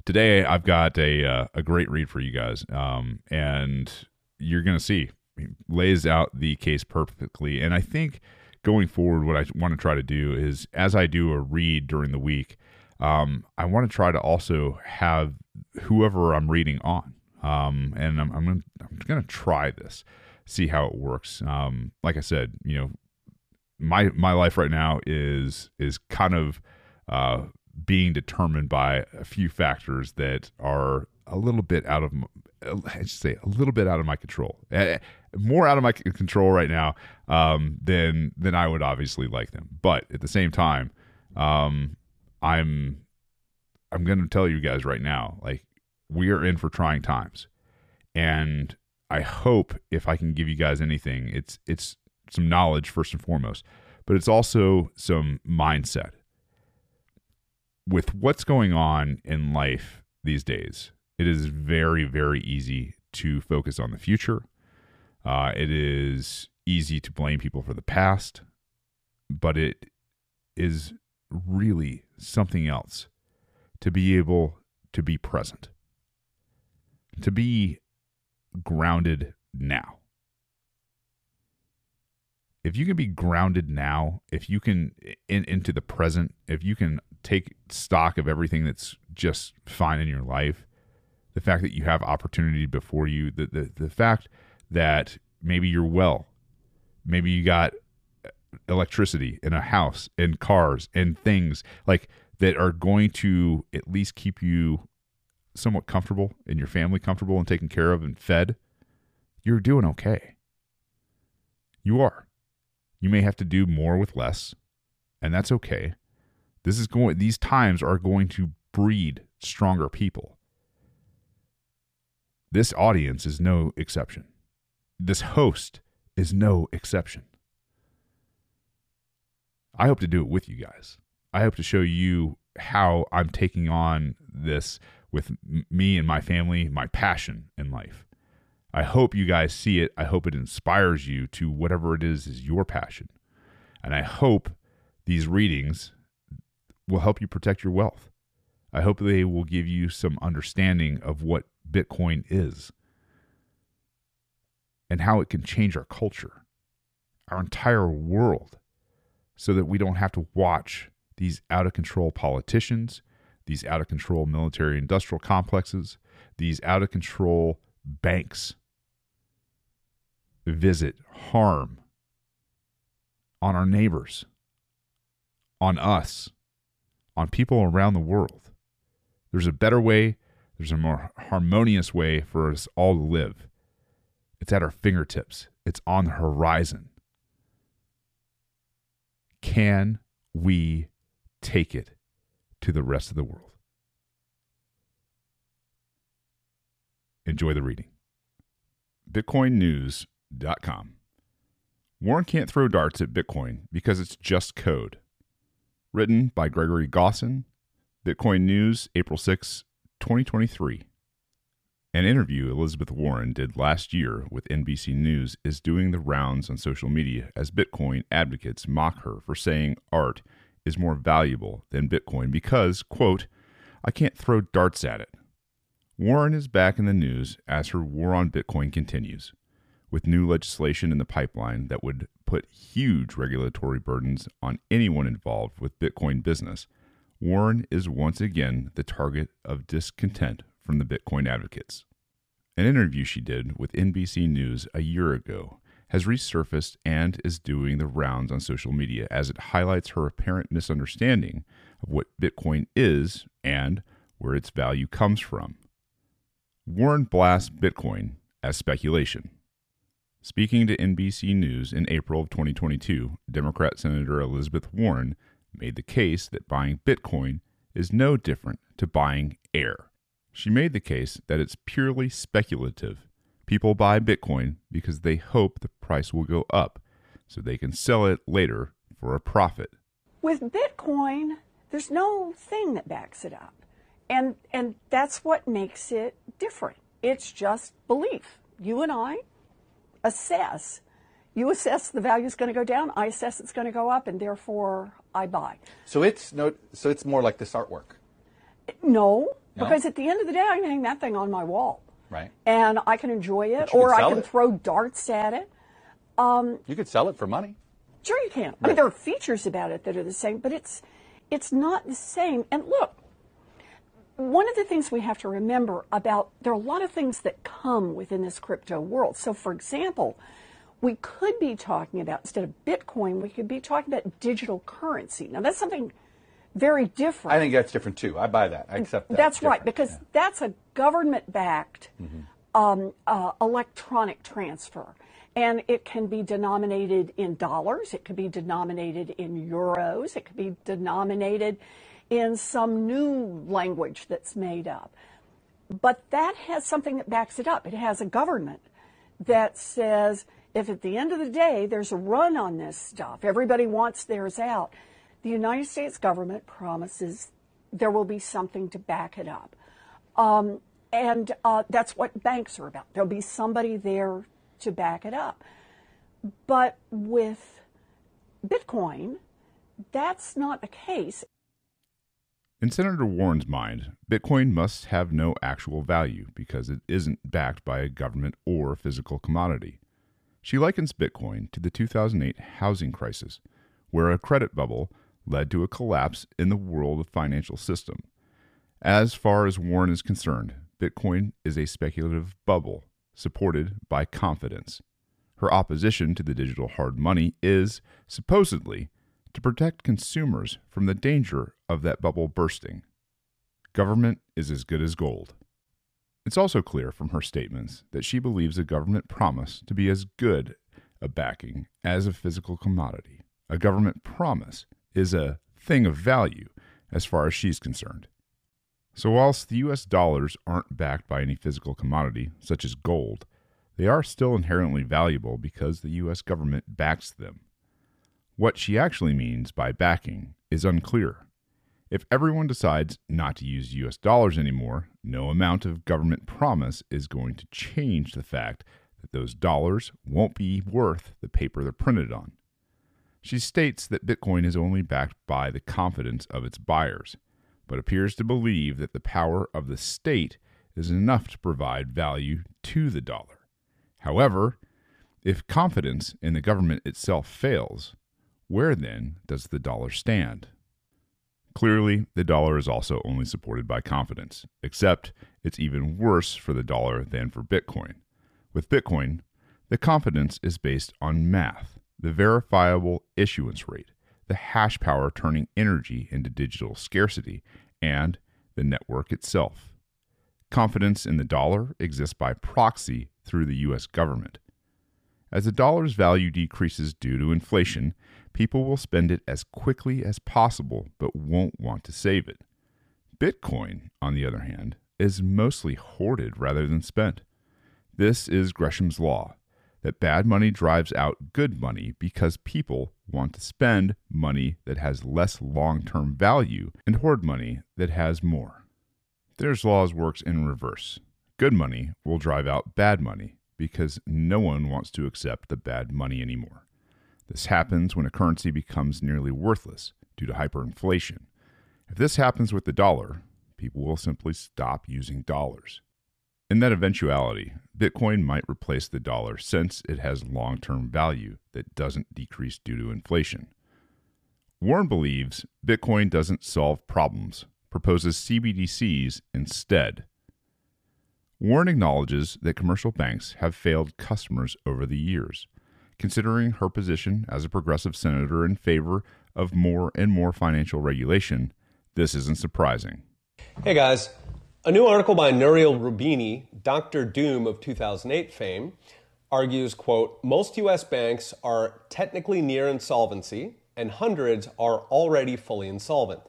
Today I've got a uh, a great read for you guys, um, and you're gonna see he lays out the case perfectly. And I think going forward, what I want to try to do is as I do a read during the week, um, I want to try to also have whoever I'm reading on. Um, and I'm, I'm gonna, I'm gonna try this, see how it works. Um, like I said, you know, my my life right now is is kind of uh, being determined by a few factors that are a little bit out of I should say a little bit out of my control. More out of my control right now um, than than I would obviously like them. But at the same time, um, I'm I'm going to tell you guys right now, like we are in for trying times, and I hope if I can give you guys anything, it's it's some knowledge first and foremost, but it's also some mindset with what's going on in life these days. It is very very easy to focus on the future. Uh, it is easy to blame people for the past, but it is really something else to be able to be present, to be grounded now. If you can be grounded now, if you can in, into the present, if you can take stock of everything that's just fine in your life, the fact that you have opportunity before you, the the, the fact that maybe you're well, maybe you got electricity in a house and cars and things like that are going to at least keep you somewhat comfortable and your family comfortable and taken care of and fed, you're doing okay. You are. You may have to do more with less, and that's okay. This is going these times are going to breed stronger people. This audience is no exception. This host is no exception. I hope to do it with you guys. I hope to show you how I'm taking on this with me and my family, my passion in life. I hope you guys see it. I hope it inspires you to whatever it is is your passion. And I hope these readings will help you protect your wealth. I hope they will give you some understanding of what Bitcoin is and how it can change our culture, our entire world, so that we don't have to watch these out of control politicians, these out of control military industrial complexes, these out of control banks visit harm on our neighbors, on us, on people around the world. There's a better way, there's a more harmonious way for us all to live. It's at our fingertips, it's on the horizon. Can we take it to the rest of the world? Enjoy the reading. BitcoinNews.com. Warren can't throw darts at Bitcoin because it's just code. Written by Gregory Gosson, Bitcoin News, April 6, 2023. An interview Elizabeth Warren did last year with NBC News is doing the rounds on social media as Bitcoin advocates mock her for saying art is more valuable than Bitcoin because, quote, I can't throw darts at it. Warren is back in the news as her war on Bitcoin continues, with new legislation in the pipeline that would put huge regulatory burdens on anyone involved with Bitcoin business. Warren is once again the target of discontent from the Bitcoin advocates. An interview she did with NBC News a year ago has resurfaced and is doing the rounds on social media as it highlights her apparent misunderstanding of what Bitcoin is and where its value comes from. Warren blasts Bitcoin as speculation. Speaking to NBC News in April of 2022, Democrat Senator Elizabeth Warren made the case that buying Bitcoin is no different to buying air. She made the case that it's purely speculative. People buy Bitcoin because they hope the price will go up so they can sell it later for a profit. With Bitcoin, there's no thing that backs it up. And and that's what makes it different. It's just belief. You and I assess. You assess the value is going to go down. I assess it's going to go up, and therefore I buy. So it's no. So it's more like this artwork, No, No? because at the end of the day, I can hang that thing on my wall, right? and I can enjoy it, or can I can it. throw darts at it. Um, you could sell it for money. Sure, you can. I mean, there are features about it that are the same, but it's it's not the same. And look, one of the things we have to remember about there are a lot of things that come within this crypto world. So, for example, we could be talking about instead of Bitcoin, we could be talking about digital currency. Now, that's something very different. I think that's different too. I buy that. I accept that. That's right, because Yeah. that's a government backed Mm-hmm. um, uh, electronic transfer. And it can be denominated in dollars, it could be denominated in euros, it could be denominated in some new language that's made up. But that has something that backs it up. It has a government that says if at the end of the day there's a run on this stuff, everybody wants theirs out, the United States government promises there will be something to back it up. Um, and uh, that's what banks are about. There'll be somebody there to back it up. But with Bitcoin, that's not the case. In Senator Warren's mind, Bitcoin must have no actual value because it isn't backed by a government or physical commodity. She likens Bitcoin to the 2008 housing crisis, where a credit bubble led to a collapse in the world financial system. As far as Warren is concerned, Bitcoin is a speculative bubble supported by confidence. Her opposition to the digital hard money is, supposedly, to protect consumers from the danger of that bubble bursting. Government is as good as gold. It's also clear from her statements that she believes a government promise to be as good a backing as a physical commodity. A government promise is a thing of value as far as she's concerned. So, whilst the US dollars aren't backed by any physical commodity, such as gold, they are still inherently valuable because the US government backs them. What she actually means by backing is unclear. If everyone decides not to use US dollars anymore, no amount of government promise is going to change the fact that those dollars won't be worth the paper they're printed on. She states that Bitcoin is only backed by the confidence of its buyers, but appears to believe that the power of the state is enough to provide value to the dollar. However, if confidence in the government itself fails, where then does the dollar stand? Clearly, the dollar is also only supported by confidence, except it's even worse for the dollar than for Bitcoin. With Bitcoin, the confidence is based on math, the verifiable issuance rate, the hash power turning energy into digital scarcity, and the network itself. Confidence in the dollar exists by proxy through the US government. As the dollar's value decreases due to inflation, people will spend it as quickly as possible but won't want to save it. Bitcoin, on the other hand, is mostly hoarded rather than spent. This is Gresham's law that bad money drives out good money because people want to spend money that has less long term value and hoard money that has more. Thiers' laws works in reverse. Good money will drive out bad money because no one wants to accept the bad money anymore. This happens when a currency becomes nearly worthless due to hyperinflation. If this happens with the dollar, people will simply stop using dollars. In that eventuality, Bitcoin might replace the dollar since it has long term value that doesn't decrease due to inflation. Warren believes Bitcoin doesn't solve problems, proposes CBDCs instead. Warren acknowledges that commercial banks have failed customers over the years. Considering her position as a progressive senator in favor of more and more financial regulation, this isn't surprising. Hey guys, a new article by Nouriel Roubini, Dr. Doom of 2008 fame, argues, quote, most US banks are technically near insolvency and hundreds are already fully insolvent.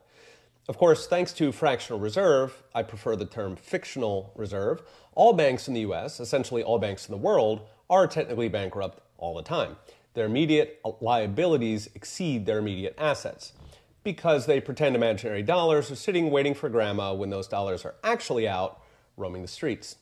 Of course, thanks to fractional reserve, I prefer the term fictional reserve, all banks in the US, essentially all banks in the world, are technically bankrupt all the time. Their immediate liabilities exceed their immediate assets because they pretend imaginary dollars are sitting waiting for grandma when those dollars are actually out roaming the streets.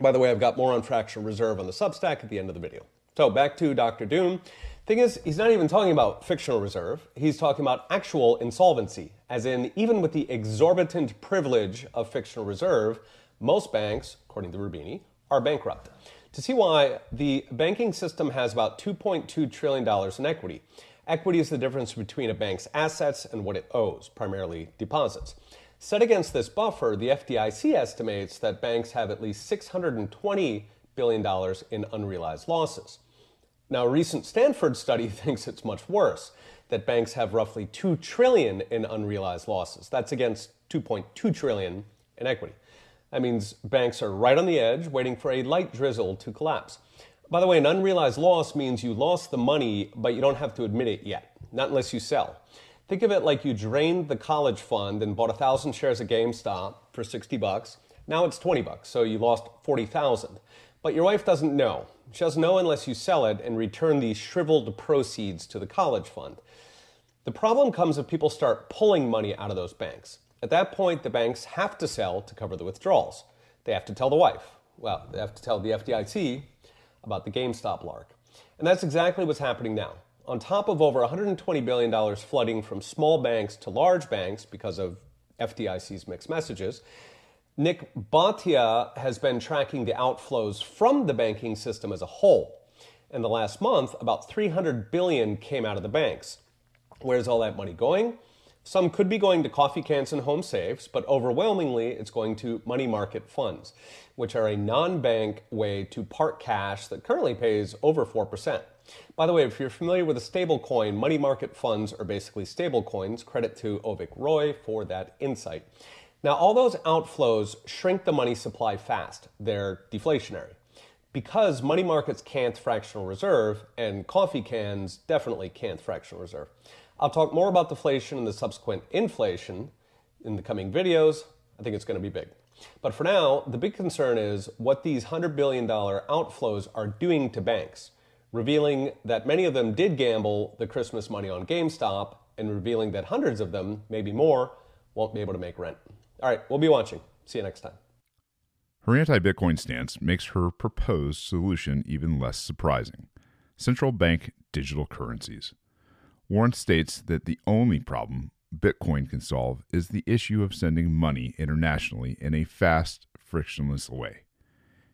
By the way, I've got more on fractional reserve on the Substack at the end of the video. So back to Dr. Doom. Thing is, he's not even talking about fictional reserve. He's talking about actual insolvency, as in, even with the exorbitant privilege of fictional reserve, most banks, according to Roubini, are bankrupt. To see why, the banking system has about $2.2 trillion in equity. Equity is the difference between a bank's assets and what it owes, primarily deposits. Set against this buffer, the FDIC estimates that banks have at least $620 billion in unrealized losses. Now, a recent Stanford study thinks it's much worse, that banks have roughly 2 trillion in unrealized losses. That's against 2.2 trillion in equity. That means banks are right on the edge, waiting for a light drizzle to collapse. By the way, an unrealized loss means you lost the money, but you don't have to admit it yet, not unless you sell. Think of it like you drained the college fund and bought a thousand shares of GameStop for 60 bucks. Now it's 20 bucks, so you lost 40,000. But your wife doesn't know. She doesn't know unless you sell it and return the shriveled proceeds to the college fund. The problem comes if people start pulling money out of those banks. At that point, the banks have to sell to cover the withdrawals. They have to tell the wife. Well, they have to tell the FDIC about the GameStop lark. And that's exactly what's happening now. On top of over $120 billion flooding from small banks to large banks because of FDIC's mixed messages, Nik Bhatia has been tracking the outflows from the banking system as a whole. In the last month, about 300 billion came out of the banks. Where's all that money going? Some could be going to coffee cans and home safes, but overwhelmingly it's going to money market funds, which are a non-bank way to park cash that currently pays over 4%. By the way, if you're familiar with a stable coin, money market funds are basically stable coins. Credit to Avik Roy for that insight. Now, all those outflows shrink the money supply fast. They're deflationary. Because money markets can't fractional reserve, and coffee cans definitely can't fractional reserve. I'll talk more about deflation and the subsequent inflation in the coming videos. I think it's going to be big. But for now, the big concern is what these $100 billion outflows are doing to banks, revealing that many of them did gamble the Christmas money on GameStop, and revealing that hundreds of them, maybe more, won't be able to make rent. All right, we'll be watching. See you next time. Her anti Bitcoin stance makes her proposed solution even less surprising central bank digital currencies. Warren states that the only problem Bitcoin can solve is the issue of sending money internationally in a fast, frictionless way.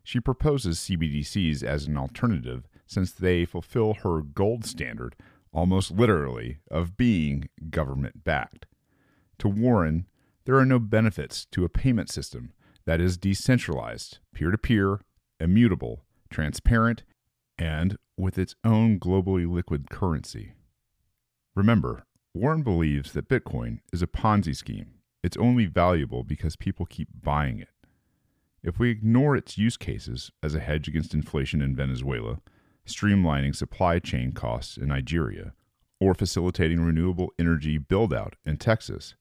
She proposes CBDCs as an alternative since they fulfill her gold standard, almost literally, of being government backed. To Warren, there are no benefits to a payment system that is decentralized, peer to peer, immutable, transparent, and with its own globally liquid currency. Remember, Warren believes that Bitcoin is a Ponzi scheme. It's only valuable because people keep buying it. If we ignore its use cases as a hedge against inflation in Venezuela, streamlining supply chain costs in Nigeria, or facilitating renewable energy build out in Texas,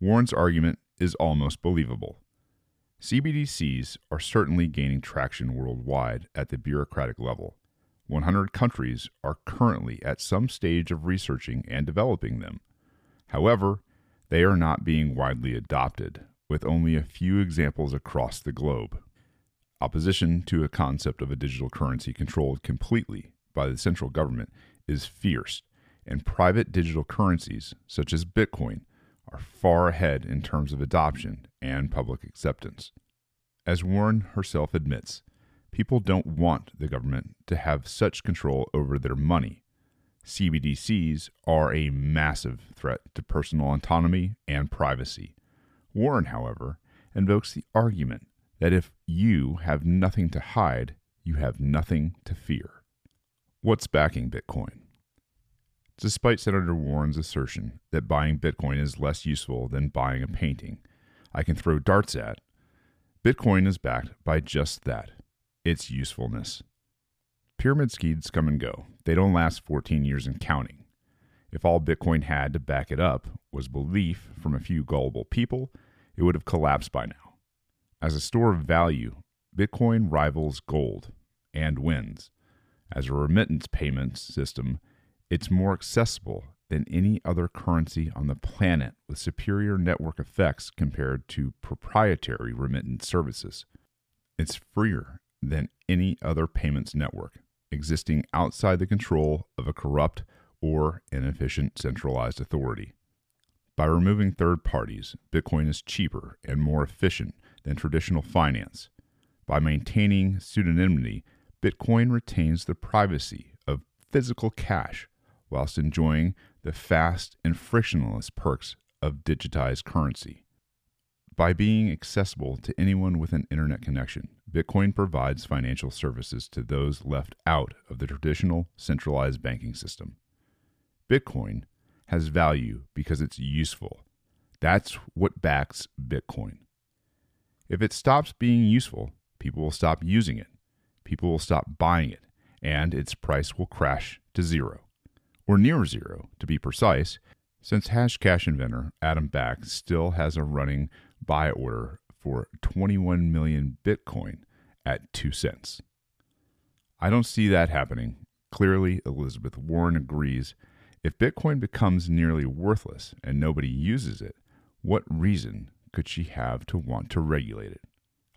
Warren's argument is almost believable. CBDCs are certainly gaining traction worldwide at the bureaucratic level. 100 countries are currently at some stage of researching and developing them. However, they are not being widely adopted, with only a few examples across the globe. Opposition to a concept of a digital currency controlled completely by the central government is fierce, and private digital currencies, such as Bitcoin, are far ahead in terms of adoption and public acceptance. As Warren herself admits, people don't want the government to have such control over their money. CBDCs are a massive threat to personal autonomy and privacy. Warren, however, invokes the argument that if you have nothing to hide, you have nothing to fear. What's backing Bitcoin? Despite Senator Warren's assertion that buying Bitcoin is less useful than buying a painting I can throw darts at, Bitcoin is backed by just that its usefulness. Pyramid schemes come and go, they don't last 14 years and counting. If all Bitcoin had to back it up was belief from a few gullible people, it would have collapsed by now. As a store of value, Bitcoin rivals gold and wins. As a remittance payment system, it's more accessible than any other currency on the planet with superior network effects compared to proprietary remittance services. It's freer than any other payments network existing outside the control of a corrupt or inefficient centralized authority. By removing third parties, Bitcoin is cheaper and more efficient than traditional finance. By maintaining pseudonymity, Bitcoin retains the privacy of physical cash whilst enjoying the fast and frictionless perks of digitized currency. By being accessible to anyone with an internet connection, Bitcoin provides financial services to those left out of the traditional centralized banking system. Bitcoin has value because it's useful. That's what backs Bitcoin. If it stops being useful, people will stop using it, people will stop buying it, and its price will crash to zero, or near zero to be precise, since Hashcash inventor Adam Back still has a running buy order for 21 million Bitcoin at 2 cents. I don't see that happening. Clearly, Elizabeth Warren agrees. If Bitcoin becomes nearly worthless and nobody uses it, what reason could she have to want to regulate it?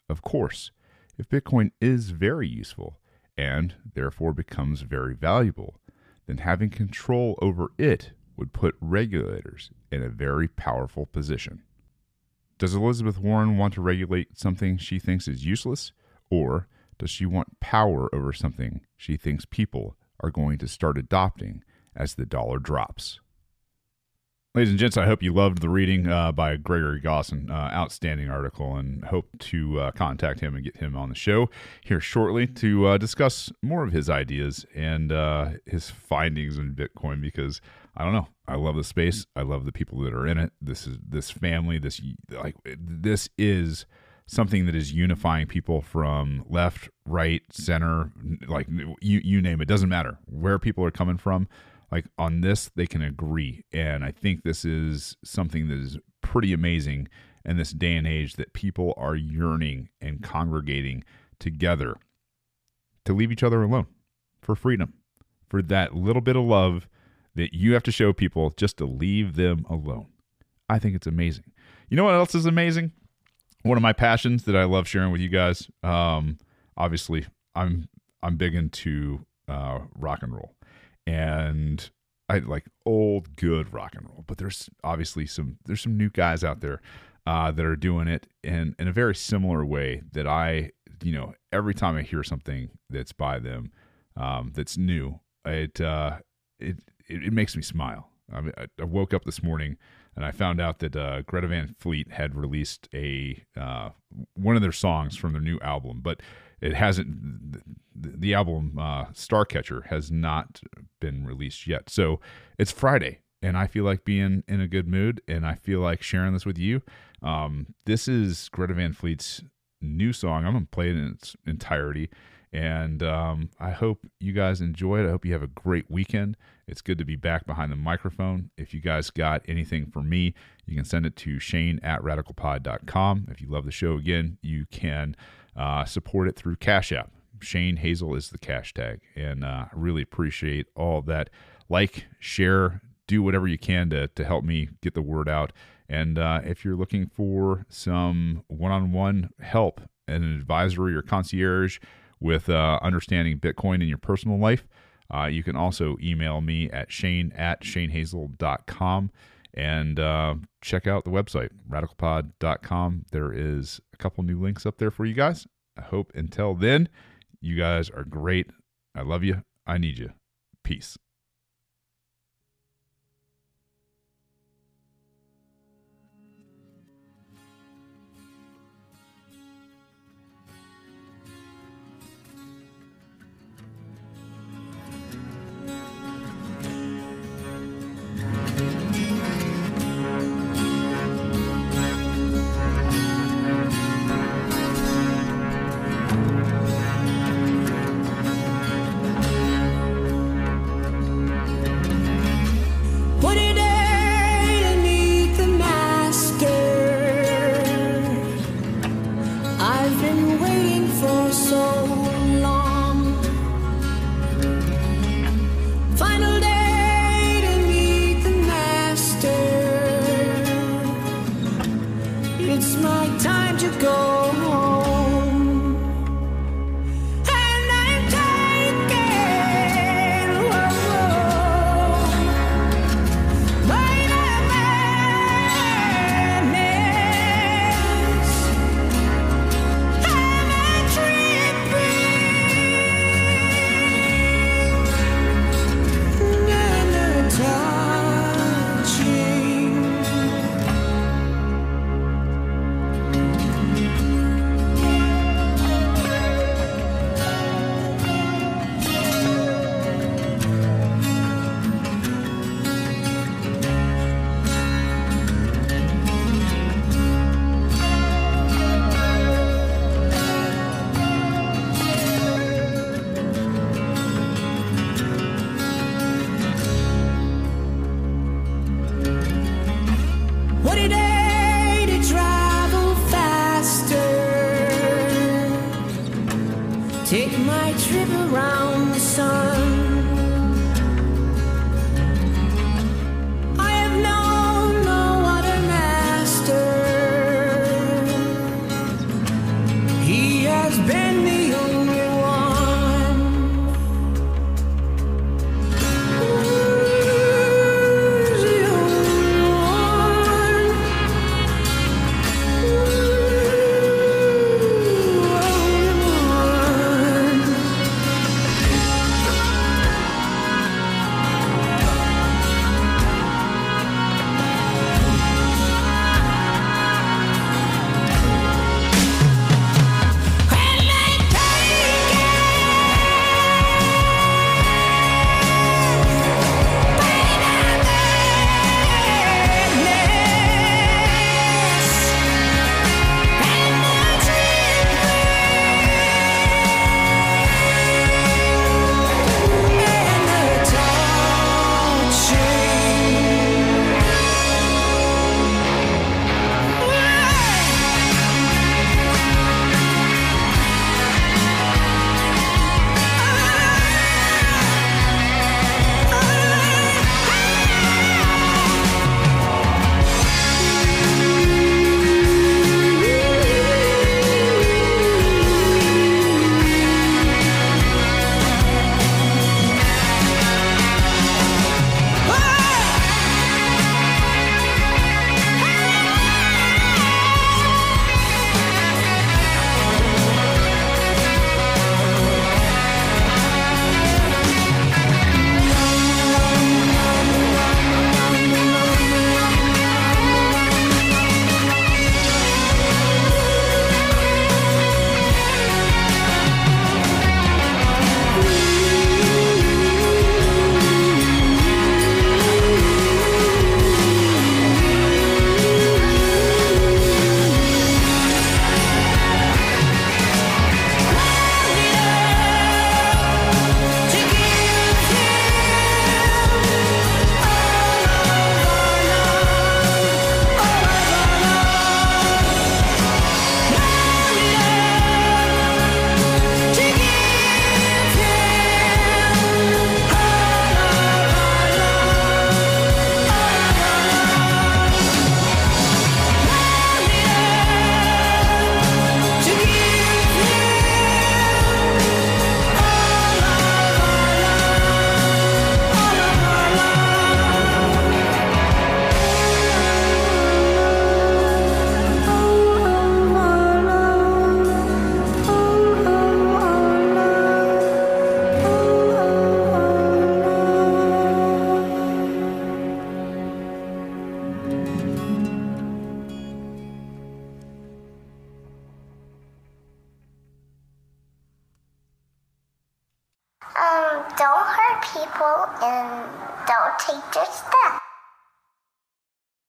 Of course, if Bitcoin is very useful and therefore becomes very valuable, then having control over it would put regulators in a very powerful position. Does Elizabeth Warren want to regulate something she thinks is useless? Or does she want power over something she thinks people are going to start adopting as the dollar drops? Ladies and gents, I hope you loved the reading uh, by Gregory Gosson. Uh, outstanding article, and hope to uh, contact him and get him on the show here shortly to uh, discuss more of his ideas and uh, his findings in Bitcoin. Because I don't know, I love the space. I love the people that are in it. This is this family. This like this is something that is unifying people from left, right, center, like you you name it. Doesn't matter where people are coming from like on this they can agree and i think this is something that is pretty amazing in this day and age that people are yearning and congregating together to leave each other alone for freedom for that little bit of love that you have to show people just to leave them alone. I think it's amazing. You know what else is amazing? One of my passions that i love sharing with you guys um obviously i'm i'm big into uh rock and roll. And I like old good rock and roll, but there's obviously some there's some new guys out there uh, that are doing it in in a very similar way that I you know every time I hear something that's by them um, that's new, it, uh, it it it makes me smile. I, mean, I woke up this morning and I found out that uh, Greta Van Fleet had released a uh, one of their songs from their new album, but it hasn't the album uh, Starcatcher has not been released yet. So it's Friday, and I feel like being in a good mood, and I feel like sharing this with you. Um, this is Greta Van Fleet's new song. I'm gonna play it in its entirety, and um, I hope you guys enjoy it. I hope you have a great weekend. It's good to be back behind the microphone. If you guys got anything for me, you can send it to Shane at radicalpod.com. If you love the show again, you can uh, support it through Cash App. Shane Hazel is the cash tag. And uh, I really appreciate all that. Like, share, do whatever you can to, to help me get the word out. And uh, if you're looking for some one on one help and an advisory or concierge with uh, understanding Bitcoin in your personal life, uh, you can also email me at shane at shanehazel.com and uh, check out the website, radicalpod.com. There is a couple new links up there for you guys. I hope until then, you guys are great. I love you. I need you. Peace.